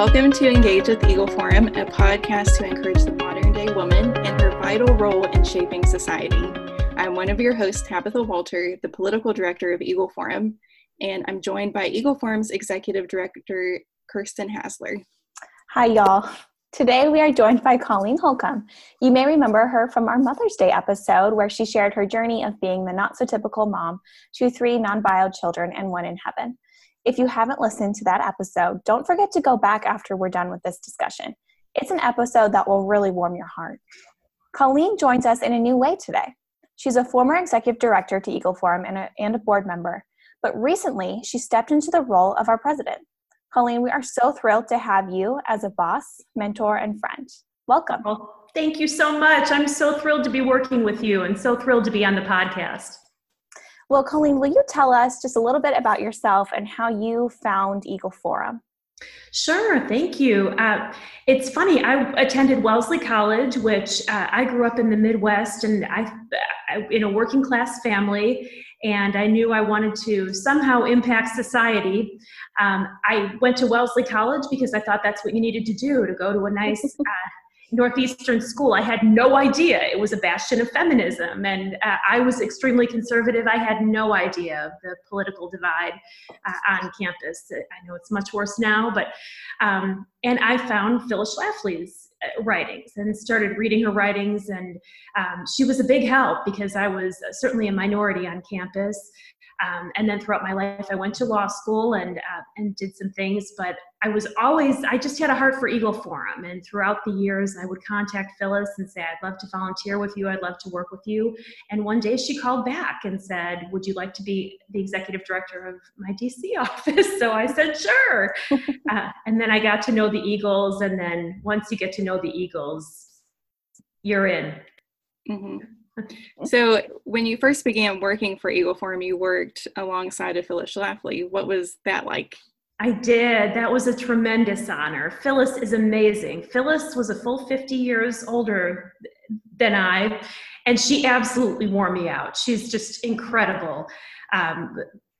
Welcome to Engage with Eagle Forum, a podcast to encourage the modern day woman and her vital role in shaping society. I'm one of your hosts, Tabitha Walter, the political director of Eagle Forum, and I'm joined by Eagle Forum's executive director, Kirsten Hasler. Hi, y'all. Today we are joined by Colleen Holcomb. You may remember her from our Mother's Day episode where she shared her journey of being the not so typical mom to three non bio children and one in heaven. If you haven't listened to that episode, don't forget to go back after we're done with this discussion. It's an episode that will really warm your heart. Colleen joins us in a new way today. She's a former executive director to Eagle Forum and a, and a board member, but recently she stepped into the role of our president. Colleen, we are so thrilled to have you as a boss, mentor, and friend. Welcome. Well, thank you so much. I'm so thrilled to be working with you and so thrilled to be on the podcast. Well, Colleen, will you tell us just a little bit about yourself and how you found Eagle Forum? Sure, thank you. Uh, it's funny, I attended Wellesley College, which uh, I grew up in the Midwest and I, I, in a working class family, and I knew I wanted to somehow impact society. Um, I went to Wellesley College because I thought that's what you needed to do to go to a nice uh, Northeastern school. I had no idea it was a bastion of feminism, and uh, I was extremely conservative. I had no idea of the political divide uh, on campus. I know it's much worse now, but um, and I found Phyllis Schlafly's uh, writings and started reading her writings, and um, she was a big help because I was certainly a minority on campus. Um, and then throughout my life, I went to law school and uh, and did some things. But I was always I just had a heart for Eagle Forum, and throughout the years, I would contact Phyllis and say, "I'd love to volunteer with you. I'd love to work with you." And one day, she called back and said, "Would you like to be the executive director of my DC office?" so I said, "Sure." uh, and then I got to know the Eagles, and then once you get to know the Eagles, you're in. Mm-hmm. So, when you first began working for Eagle Forum, you worked alongside of Phyllis Schlafly. What was that like? I did. That was a tremendous honor. Phyllis is amazing. Phyllis was a full 50 years older than I, and she absolutely wore me out. She's just incredible. Um,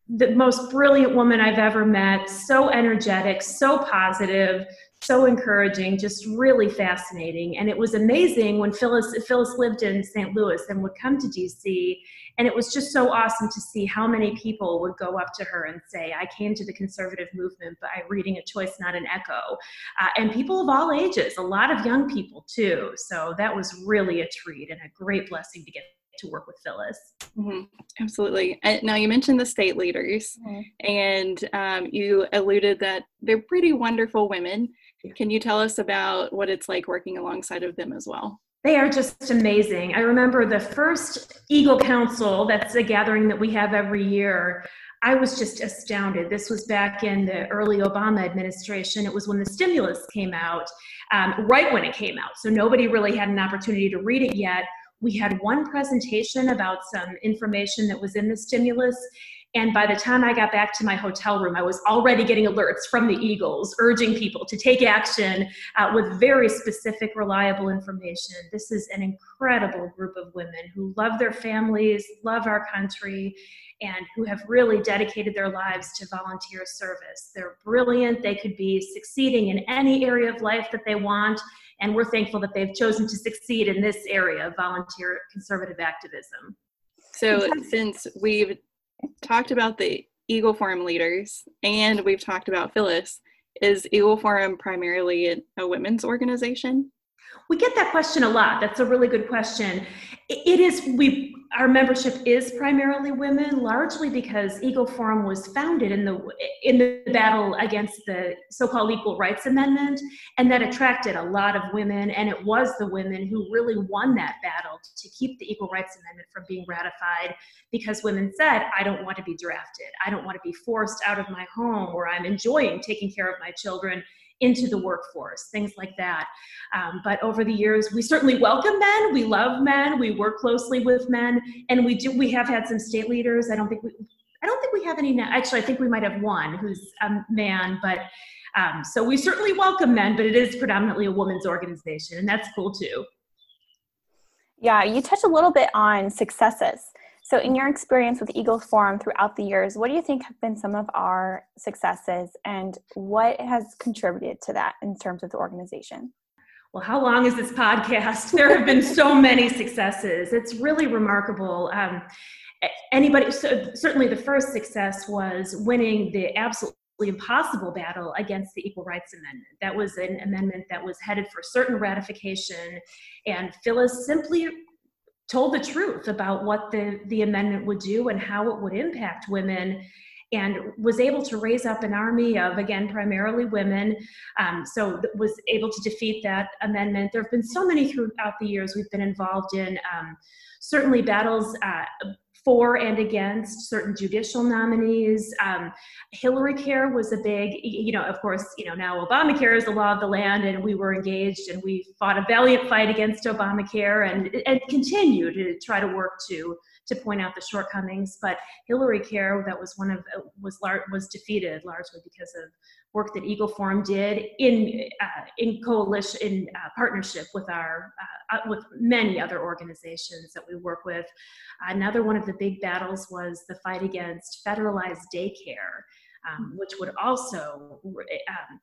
the most brilliant woman I've ever met, so energetic, so positive, so encouraging, just really fascinating. And it was amazing when Phyllis Phyllis lived in St. Louis and would come to DC. And it was just so awesome to see how many people would go up to her and say, I came to the conservative movement by reading A Choice, Not an Echo. Uh, and people of all ages, a lot of young people too. So that was really a treat and a great blessing to get to work with Phyllis. Mm-hmm. Absolutely. now, you mentioned the state leaders, mm-hmm. and um, you alluded that they're pretty wonderful women. Can you tell us about what it's like working alongside of them as well? They are just amazing. I remember the first Eagle Council, that's a gathering that we have every year. I was just astounded. This was back in the early Obama administration. It was when the stimulus came out, um, right when it came out. So nobody really had an opportunity to read it yet. We had one presentation about some information that was in the stimulus, and by the time I got back to my hotel room, I was already getting alerts from the Eagles urging people to take action uh, with very specific, reliable information. This is an incredible group of women who love their families, love our country, and who have really dedicated their lives to volunteer service. They're brilliant. They could be succeeding in any area of life that they want. And we're thankful that they've chosen to succeed in this area of volunteer conservative activism. So, since we've talked about the Eagle Forum leaders and we've talked about Phyllis. Is Eagle Forum primarily a women's organization? We get that question a lot. That's a really good question. It is, we our membership is primarily women, largely because Eagle Forum was founded in the in the battle against the so-called Equal Rights Amendment, and that attracted a lot of women. And it was the women who really won that battle to keep the Equal Rights Amendment from being ratified, because women said, "I don't want to be drafted. I don't want to be forced out of my home where I'm enjoying taking care of my children." Into the workforce, things like that. Um, but over the years, we certainly welcome men. We love men. We work closely with men, and we do. We have had some state leaders. I don't think we. I don't think we have any. Actually, I think we might have one who's a man, but um, so we certainly welcome men. But it is predominantly a women's organization, and that's cool too. Yeah, you touched a little bit on successes. So, in your experience with Eagle Forum throughout the years, what do you think have been some of our successes and what has contributed to that in terms of the organization? Well, how long is this podcast? There have been so many successes. It's really remarkable. Um, anybody, so certainly the first success was winning the absolutely impossible battle against the Equal Rights Amendment. That was an amendment that was headed for certain ratification, and Phyllis simply told the truth about what the, the amendment would do and how it would impact women and was able to raise up an army of again primarily women. Um, so was able to defeat that amendment. There have been so many throughout the years we've been involved in um, certainly battles uh, for and against certain judicial nominees. Um, Hillary Care was a big, you know, of course, you know, now Obamacare is the law of the land, and we were engaged and we fought a valiant fight against Obamacare and, and continue to try to work to to point out the shortcomings. But Hillary Care, that was one of was was defeated largely because of work that Eagle Forum did in uh, in coalition in uh, partnership with our uh, uh, with many other organizations that we work with. Another one of the big battles was the fight against federalized daycare, um, which would also um,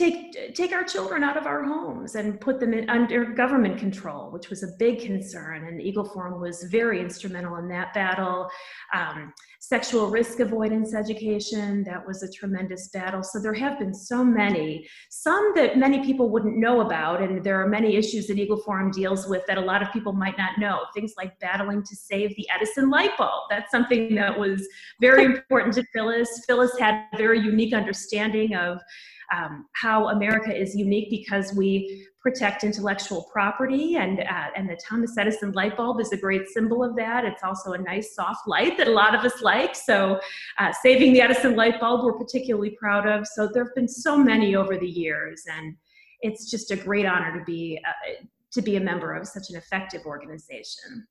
take take our children out of our homes and put them in under government control, which was a big concern. And Eagle Forum was very instrumental in that battle. Um, sexual risk avoidance education, that was a tremendous battle. So there have been so many, some that many people wouldn't know about, and there are many issues that Eagle Forum deals with that a lot of people might not know. Things like battling to save the Edison light bulb. That's something that was very important to Phyllis. Phyllis had a very unique understanding of um, how America is unique because we protect intellectual property, and uh, and the Thomas Edison light bulb is a great symbol of that. It's also a nice soft light that a lot of us like. So, uh, saving the Edison light bulb, we're particularly proud of. So there have been so many over the years, and it's just a great honor to be uh, to be a member of such an effective organization.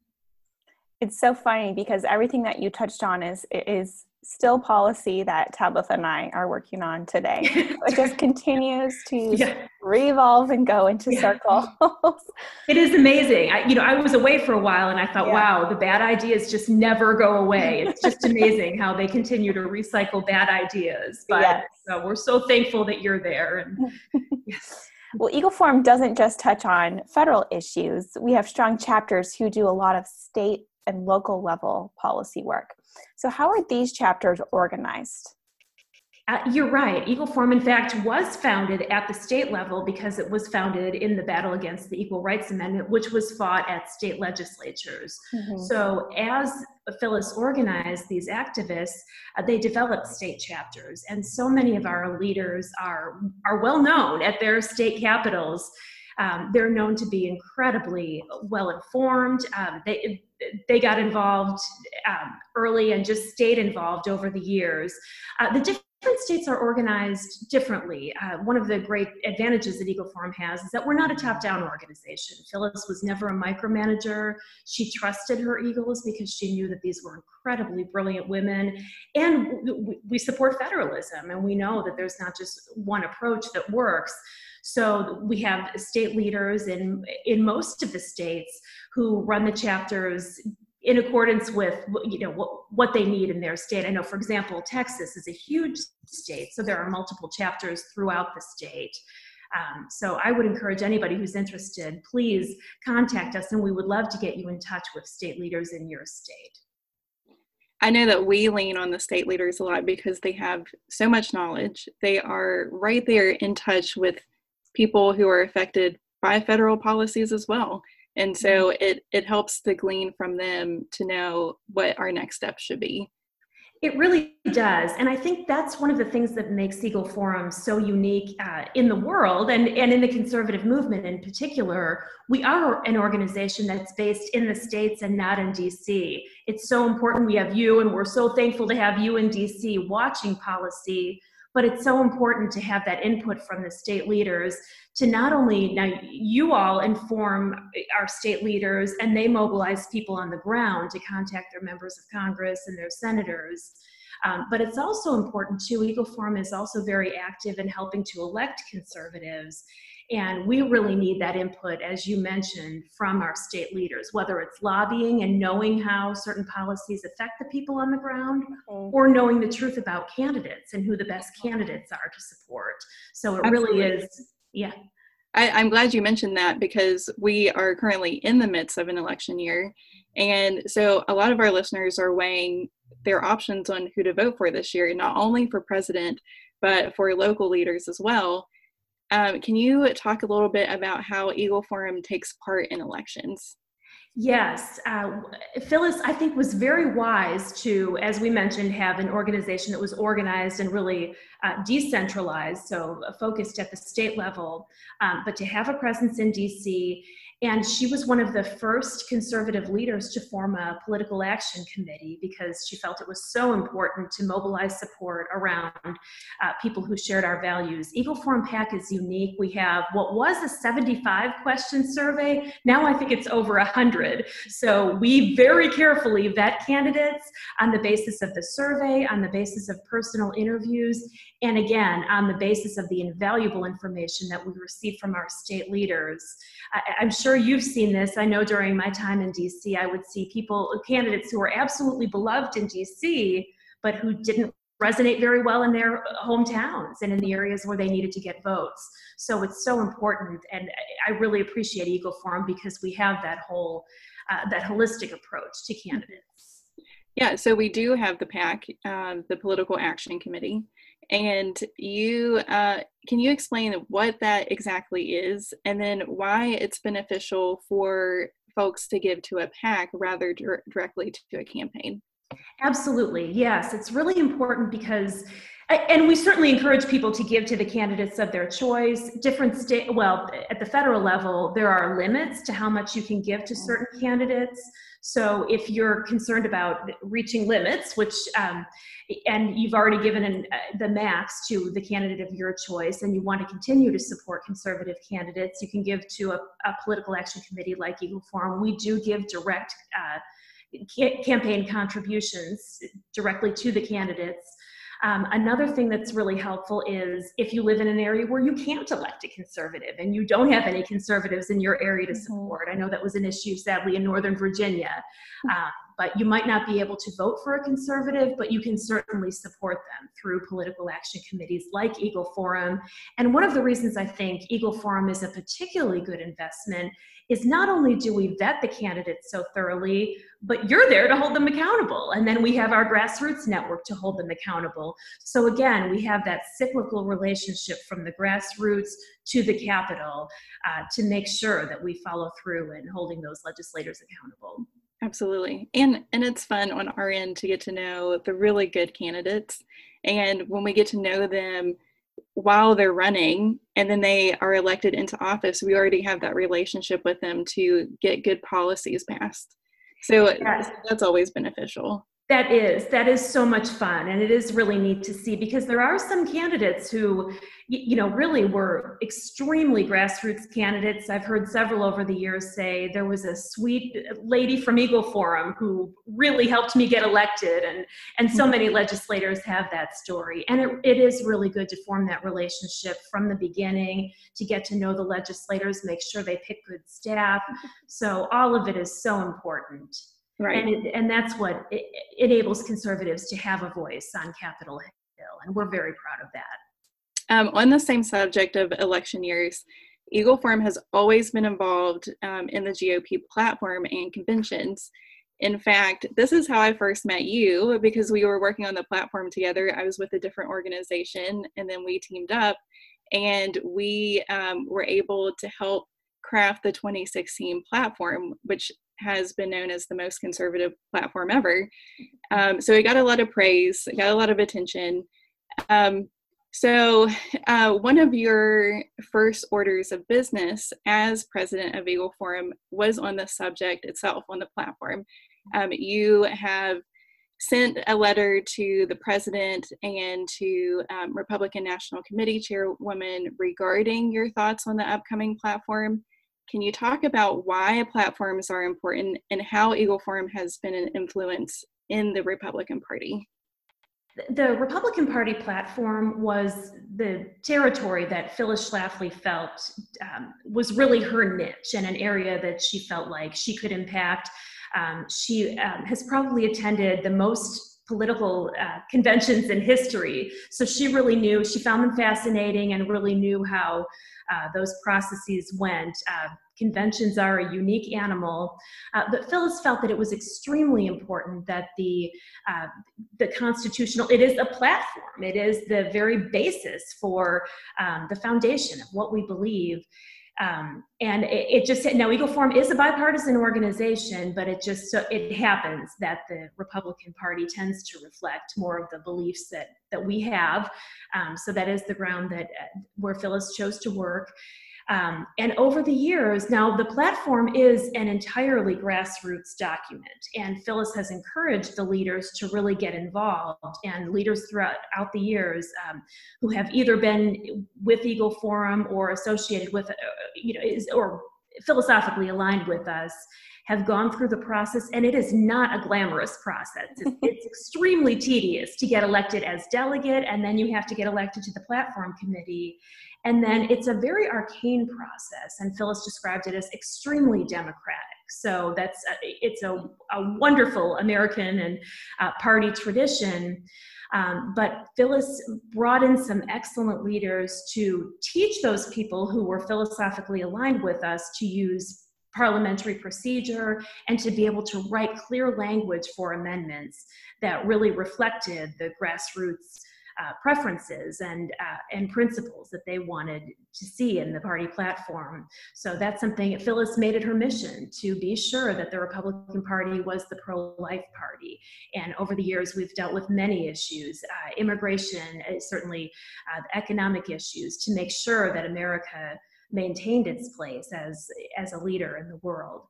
It's so funny because everything that you touched on is is still policy that Tabitha and I are working on today. it just continues to yeah. revolve and go into yeah. circles. it is amazing. I, you know, I was away for a while and I thought, yeah. wow, the bad ideas just never go away. It's just amazing how they continue to recycle bad ideas. But yes. so we're so thankful that you're there. And yes. Well, Eagle Forum doesn't just touch on federal issues. We have strong chapters who do a lot of state and local level policy work. So, how are these chapters organized? Uh, you're right. Eagle Forum, in fact, was founded at the state level because it was founded in the battle against the Equal Rights Amendment, which was fought at state legislatures. Mm-hmm. So, as Phyllis organized these activists, uh, they developed state chapters, and so many of our leaders are are well known at their state capitals. Um, they're known to be incredibly well informed. Um, they they got involved um, early and just stayed involved over the years. Uh, the different states are organized differently. Uh, one of the great advantages that Eagle Forum has is that we're not a top-down organization. Phyllis was never a micromanager. She trusted her Eagles because she knew that these were incredibly brilliant women. And we support federalism, and we know that there's not just one approach that works. So we have state leaders in in most of the states who run the chapters in accordance with you know what, what they need in their state. I know, for example, Texas is a huge state, so there are multiple chapters throughout the state. Um, so I would encourage anybody who's interested, please contact us, and we would love to get you in touch with state leaders in your state. I know that we lean on the state leaders a lot because they have so much knowledge. They are right there in touch with people who are affected by federal policies as well. And so mm-hmm. it, it helps to glean from them to know what our next step should be. It really does. And I think that's one of the things that makes Eagle Forum so unique uh, in the world and, and in the conservative movement in particular. We are an organization that's based in the States and not in DC. It's so important we have you, and we're so thankful to have you in DC watching policy but it's so important to have that input from the state leaders to not only now you all inform our state leaders and they mobilize people on the ground to contact their members of congress and their senators. Um, but it's also important too eagle is also very active in helping to elect conservatives And we really need that input, as you mentioned, from our state leaders, whether it's lobbying and knowing how certain policies affect the people on the ground, mm-hmm. or knowing the truth about candidates and who the best candidates are to support. So it Absolutely. really is, yeah. I, am glad you mentioned that because we are currently in the midst of an election year. And so a lot of our listeners are weighing their options on who to vote for this year, not only for president, but for local leaders as well. Um, can you talk a little bit about how Eagle Forum takes part in elections? Yes, uh, Phyllis, I think, was very wise to, as we mentioned, have an organization that was organized and really uh, decentralized, so focused at the state level, um, but to have a presence in DC and she was one of the first conservative leaders to form a political action committee because she felt it was so important to mobilize support around uh, people who shared our values. Eagle Forum PAC is unique. We have what was a 75 question survey. Now I think it's over 100. So we very carefully vet candidates on the basis of the survey, on the basis of personal interviews, and again, on the basis of the invaluable information that we receive from our state leaders. I, am sure you've seen this. I know during my time in DC, I would see people, candidates who were absolutely beloved in DC, but who didn't resonate very well in their hometowns and in the areas where they needed to get votes. So it's so important, and I really appreciate Eagle Forum because we have that whole, uh, that holistic approach to candidates. Yeah, so we do have the PAC, uh, the Political Action Committee, and you uh, can you explain what that exactly is? And then why it's beneficial for folks to give to a pac rather dir- directly to a campaign? Absolutely yes. It's really important because and we certainly encourage people to give to the candidates of their choice. Different state well at the federal level there are limits to how much you can give to certain candidates. So if you're concerned about reaching limits which um, and you've already given an, uh, the max to the candidate of your choice and you want to continue to support conservative candidates you can give to a, a political action committee like eagle forum. We do give direct uh, campaign contributions directly to the candidates um, another thing that's really helpful is if you live in an area where you can't elect a conservative and you don't have any conservatives in your area to mm-hmm. support. I know that was an issue, sadly, in Northern Virginia. Uh, but you might not be able to vote for a conservative, but you can certainly support them through political action committees like Eagle Forum. And one of the reasons I think Eagle Forum is a particularly good investment is not only do we vet the candidates so thoroughly, but you're there to hold them accountable. And then we have our grassroots network to hold them accountable. So again, we have that cyclical relationship from the grassroots to the Capitol uh, to make sure that we follow through in holding those legislators accountable. Absolutely. And and it's fun on our end to get to know the really good candidates. And when we get to know them while they're running and then they are elected into office, we already have that relationship with them to get good policies passed. So that's always beneficial. That is, that is so much fun. And it is really neat to see because there are some candidates who, you know, really were extremely grassroots candidates. I've heard several over the years say there was a sweet lady from Eagle Forum who really helped me get elected. And, and so mm-hmm. many legislators have that story. And it, it is really good to form that relationship from the beginning to get to know the legislators, make sure they pick good staff. Mm-hmm. So all of it is so important. Right. And, it, and that's what it, enables conservatives to have a voice on Capitol Hill. And we're very proud of that. Um, on the same subject of election years, Eagle Forum has always been involved um, in the GOP platform and conventions. In fact, this is how I first met you because we were working on the platform together. I was with a different organization and then we teamed up and we um, were able to help craft the 2016 platform, which has been known as the most conservative platform ever. Um, so it got a lot of praise, it got a lot of attention. Um, so, uh, one of your first orders of business as president of Eagle Forum was on the subject itself on the platform. Um, you have sent a letter to the president and to um, Republican National Committee chairwoman regarding your thoughts on the upcoming platform. Can you talk about why platforms are important and how Eagle Forum has been an influence in the Republican Party? the Republican Party platform was the territory that Phyllis Schlafly felt um, was really her niche and an area that she felt like she could impact. Um, she um, has probably attended the most political uh, conventions in history, so she really knew, she found them fascinating and really knew how uh, those processes went. Uh, conventions are a unique animal, uh, but Phyllis felt that it was extremely important that the uh, the constitutional it is a platform. It is the very basis for um, the foundation of what we believe. Um, and it, it, just now Eagle Forum is a bipartisan organization, but it just so it happens that the Republican Party tends to reflect more of the beliefs that that we have. Um, so that is the ground that uh, where Phyllis chose to work. Um, and over the years, now the platform is an entirely grassroots document, and Phyllis has encouraged the leaders to really get involved. And leaders throughout the years um, who have either been with Eagle Forum or associated with, uh, you know, is, or philosophically aligned with us have gone through the process, and it is not a glamorous process. It's, it's, extremely tedious to get elected as delegate, and then you have to get elected to the platform committee. And then it's a very arcane process, and Phyllis described it as extremely democratic. So that's a, it's a, a, wonderful American and uh, party tradition. Um, but Phyllis brought in some excellent leaders to teach those people who were philosophically aligned with us to use parliamentary procedure and to be able to write clear language for amendments that really reflected the grassroots uh, preferences and uh, and principles that they wanted to see in the party platform. So that's something Phyllis made it her mission to be sure that the Republican Party was the pro-life party. And over the years, we've dealt with many issues, uh, immigration, uh, certainly uh, economic issues, to make sure that America maintained its place as as a leader in the world.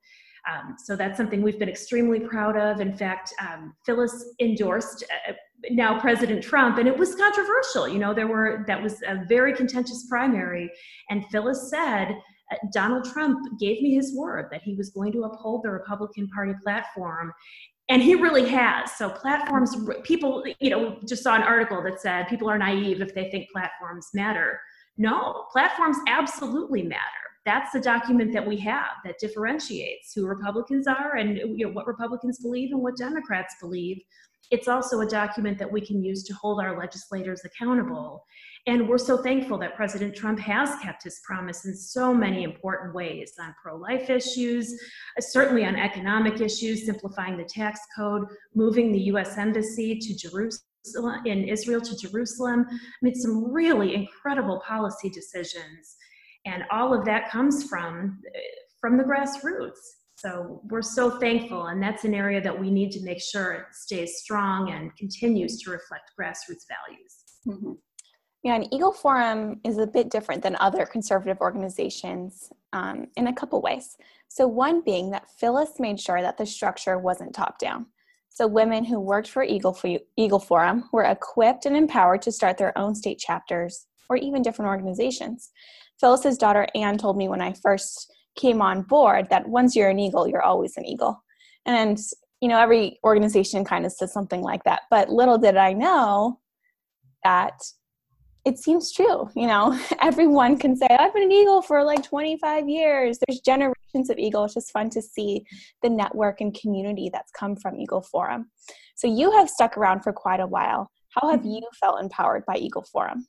Um, so that's something we've been extremely proud of. In fact, um, Phyllis endorsed uh, now President Trump, and it was controversial. You know, there were that was a very contentious primary, and Phyllis said. Uh, Donald Trump gave me his word that he was going to uphold the Republican Party platform, and he really has. So platforms, people, you know, just saw an article that said people are naive if they think platforms matter. No, platforms absolutely matter that's the document that we have that differentiates who Republicans are and you know, what Republicans believe and what Democrats believe. It's also a document that we can use to hold our legislators accountable. And we're so thankful that President Trump has kept his promise in so many important ways on pro life issues, uh, certainly on economic issues, simplifying the tax code, moving the US Embassy to Jerusalem. In Israel to Jerusalem, mean, some really incredible policy decisions and all of that comes from from the grassroots so we're so thankful and that's an area that we need to make sure it stays strong and continues to reflect grassroots values mm-hmm. yeah and eagle forum is a bit different than other conservative organizations um, in a couple ways so one being that phyllis made sure that the structure wasn't top down so women who worked for Eagle, Eagle Forum were equipped and empowered to start their own state chapters or even different organizations. Phyllis's daughter Anne told me when I first came on board that once you're an eagle, you're always an eagle. And you know, every organization kind of says something like that. But little did I know that it seems true. You know, everyone can say, I've been an eagle for like 25 years. There's generations of eagle. It's just fun to see the network and community that's come from Eagle Forum. So you have stuck around for quite a while. How have mm-hmm. you felt empowered by Eagle Forum?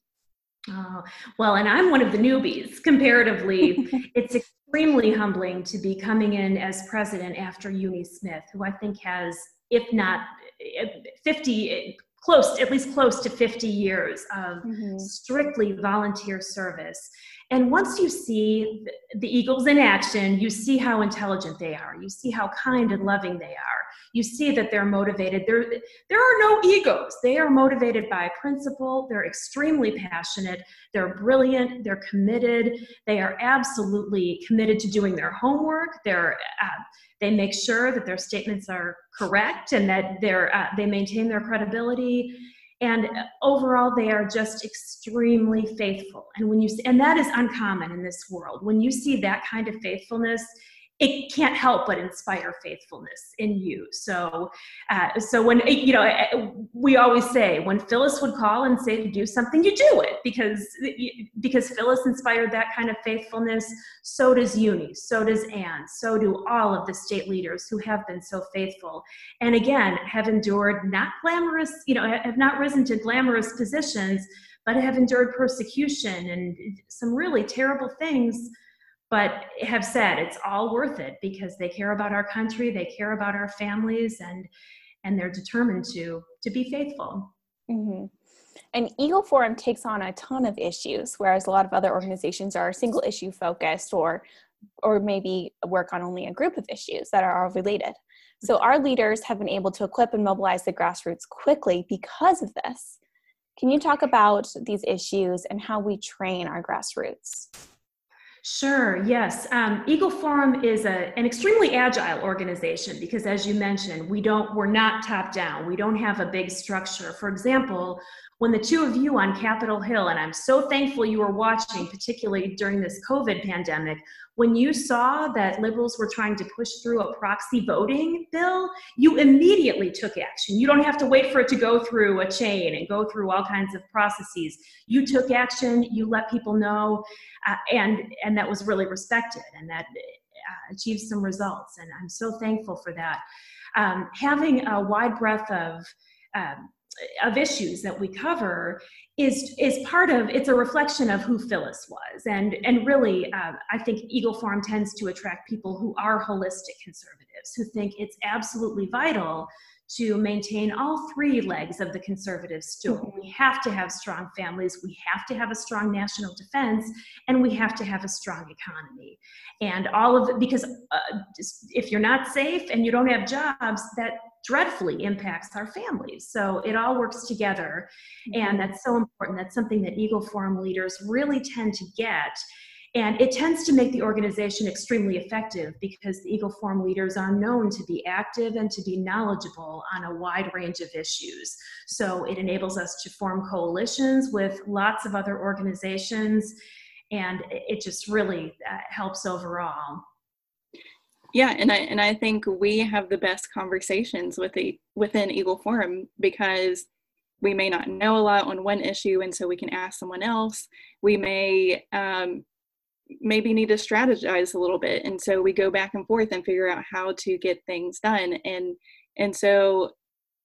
Oh, well, and I'm one of the newbies comparatively. it's extremely humbling to be coming in as president after Eunie Smith, who I think has, if not eh, 50, close, at least close to 50 years of mm-hmm. strictly volunteer service. And once you see the Eagles in action, you see how intelligent they are. You see how kind and loving they are. You see that they're motivated. There, there are no egos. They are motivated by principle. They're extremely passionate. They're brilliant. They're committed. They are absolutely committed to doing their homework. They're uh, they make sure that their statements are correct and that they're uh, they maintain their credibility and overall they are just extremely faithful and when you see, and that is uncommon in this world when you see that kind of faithfulness it can't help but inspire faithfulness in you. So, uh, so when you know, uh, we always say when Phyllis would call and say to do something, you do it because because Phyllis inspired that kind of faithfulness. So does Eunie, so does Anne, so do all of the state leaders who have been so faithful, and again have endured not glamorous, you know, have not risen to glamorous positions, but have endured persecution and some really terrible things but have said it's all worth it because they care about our country they care about our families and and they're determined to to be faithful. Mm-hmm. and eagle forum takes on a ton of issues whereas a lot of other organizations are single issue focused or or maybe work on only a group of issues that are all related. So our leaders have been able to equip and mobilize the grassroots quickly because of this. Can you talk about these issues and how we train our grassroots Sure, yes. Um, Eagle Forum is a, an extremely agile organization because as you mentioned, we don't, we're not top down. We don't have a big structure. For example, when the two of you on Capitol Hill, and I'm so thankful you were watching, particularly during this COVID pandemic, when you saw that liberals were trying to push through a proxy voting bill, you immediately took action. You don't have to wait for it to go through a chain and go through all kinds of processes. You took action, you let people know, uh, and, and that was really respected and that uh, achieved some results. And I'm so thankful for that. Um, having a wide breadth of um, of issues that we cover is is part of it's a reflection of who Phyllis was and and really uh, I think Eagle Forum tends to attract people who are holistic conservatives who think it's absolutely vital to maintain all three legs of the conservative stool. Mm-hmm. We have to have strong families, we have to have a strong national defense, and we have to have a strong economy. And all of it, because uh, if you're not safe and you don't have jobs, that dreadfully impacts our families. So it all works together. And mm-hmm. that's so important. That's something that Eagle Forum leaders really tend to get. And it tends to make the organization extremely effective because the Eagle Forum leaders are known to be active and to be knowledgeable on a wide range of issues. So it enables us to form coalitions with lots of other organizations, and it just really uh, helps overall yeah and i and i think we have the best conversations with the within eagle forum because we may not know a lot on one issue and so we can ask someone else. We may um, maybe need to strategize a little bit and so we go back and forth and figure out how to get things done. And and so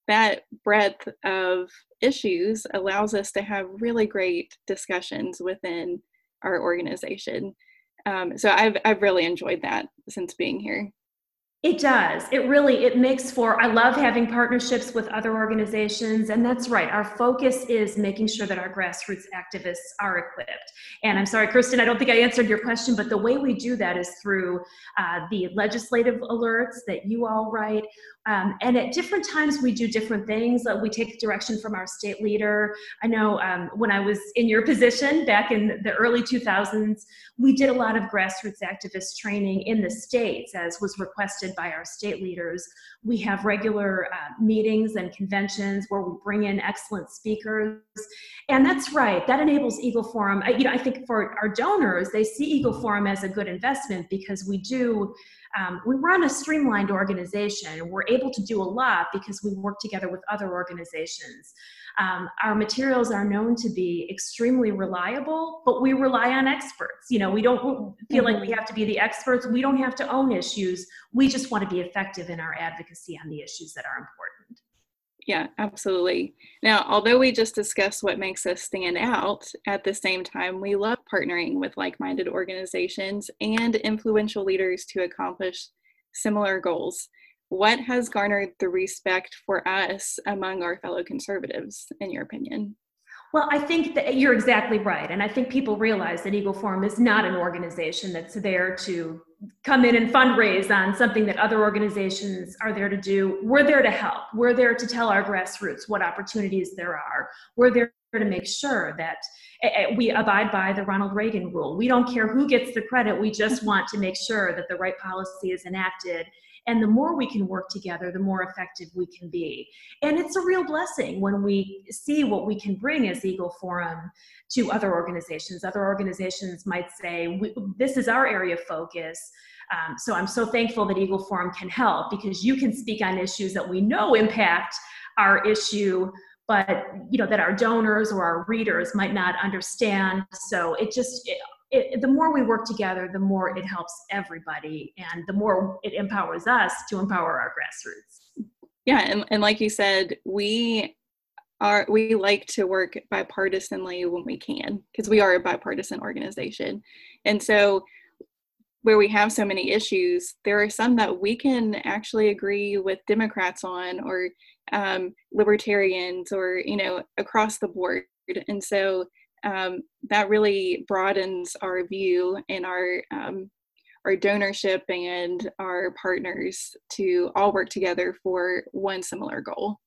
that breadth of issues allows us to have really great discussions within our organization um, so I've I've really enjoyed that since being here. It does. It really it makes for I love having partnerships with other organizations and that's right. Our focus is making sure that our grassroots activists are equipped. And I'm sorry Kristen, I don't think I answered your question, but the way we do that is through uh, the legislative alerts that you all write. Um, and at different times, we do different things. we take direction from our state leader. I know um, when I was in your position back in the early 2000s, we did a lot of grassroots activist training in the states, as was requested by our state leaders. We have regular uh, meetings and conventions where we bring in excellent speakers. And that's right, that enables Eagle Forum. I, you know, I think for our donors, they see Eagle Forum as a good investment because we do um, we run a streamlined organization. We're able to do a lot because we work together with other organizations. Um, our materials are known to be extremely reliable, but we rely on experts. You know, we don't feel like we mm-hmm. have to be the experts. We don't have to own issues. We just want to be effective in our advocacy on the issues that are important. Yeah, absolutely. Now, although we just discussed what makes us stand out, at the same time, we love partnering with like minded organizations and influential leaders to accomplish similar goals. What has garnered the respect for us among our fellow conservatives, in your opinion? Well, I think that you're exactly right. And I think people realize that Eagle Forum is not an organization that's there to come in and fundraise on something that other organizations are there to do. We're there to help. We're there to tell our grassroots what opportunities there are. We're there to make sure that eh, eh, we abide by the Ronald Reagan rule. We don't care who gets the credit. We just want to make sure that the right policy is enacted and the more we can work together, the more effective we can be. And it's a real blessing when we see what we can bring as Eagle Forum to other organizations. Other organizations might say, This is our area of focus. Um, so I'm so thankful that Eagle Forum can help because you can speak on issues that we know impact our issue but you know that our donors or our readers might not understand so it just it, it, the more we work together the more it helps everybody and the more it empowers us to empower our grassroots yeah and, and like you said we are we like to work bipartisanly when we can because we are a bipartisan organization and so where we have so many issues, there are some that we can actually agree with Democrats on or um, libertarians or, you know, across the board. And so um, that really broadens our view and our um, our donorship and our partners to all work together for one similar goal.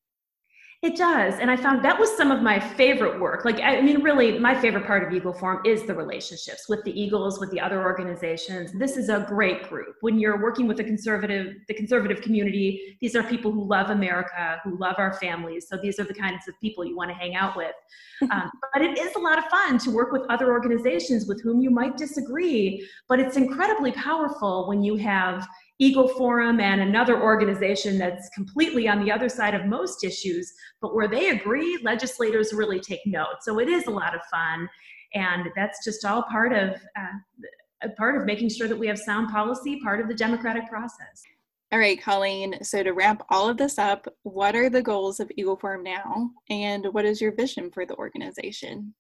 It does. And I found that was some of my favorite work. Like, I mean, really, my favorite part of Eagle Forum is the relationships with the Eagles, with the other organizations. This is a great group. When you're working with the conservative, the conservative community, these are people who love America, who love our families. So these are the kinds of people you want to hang out with. Um, but it is a lot of fun to work with other organizations with whom you might disagree. But it's incredibly powerful when you have Eagle Forum and another organization that's completely on the other side of most issues, but where they agree, legislators really take note. So it is a lot of fun, and that's just all part of uh, part of making sure that we have sound policy, part of the democratic process. All right, Colleen. So to wrap all of this up, what are the goals of Eagle Forum now, and what is your vision for the organization?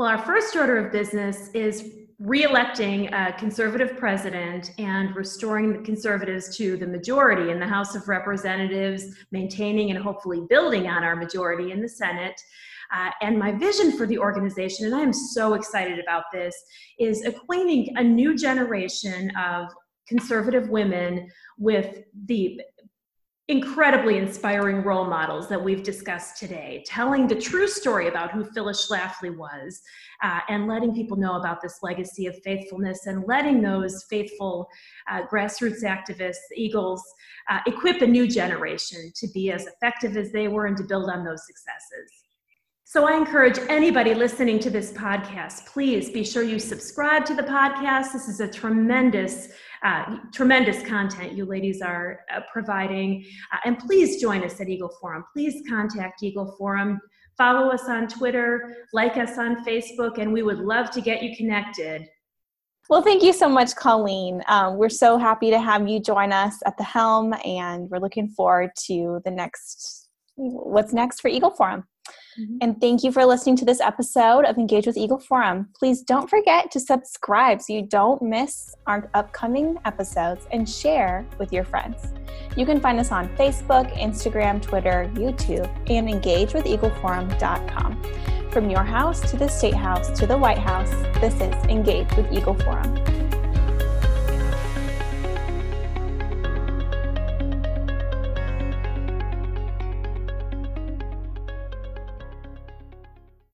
Well, our first order of business is reelecting a conservative president and restoring the conservatives to the majority in the House of Representatives, maintaining and hopefully building on our majority in the Senate. Uh, and my vision for the organization, and I am so excited about this, is acquainting a new generation of conservative women with the incredibly inspiring role models that we've discussed today, telling the true story about who Phyllis Schlafly was, uh, and letting people know about this legacy of faithfulness, and letting those faithful uh, grassroots activists, Eagles, uh, equip a new generation to be as effective as they were and to build on those successes. So I encourage anybody listening to this podcast, please be sure you subscribe to the podcast. This is a tremendous, uh, tremendous content you ladies are uh, providing. Uh, and please join us at Eagle Forum. Please contact Eagle Forum. Follow us on Twitter, like us on Facebook, and we would love to get you connected. Well, thank you so much, Colleen. Um, we're so happy to have you join us at the helm, and we're looking forward to the next, what's next for Eagle Forum. Mm-hmm. And thank you for listening to this episode of Engage with Eagle Forum. Please don't forget to subscribe so you don't miss our upcoming episodes and share with your friends. You can find us on Facebook, Instagram, Twitter, YouTube, and engagewithEagleForum.com. From your house to the State House to the White House, this is Engage with Eagle Forum.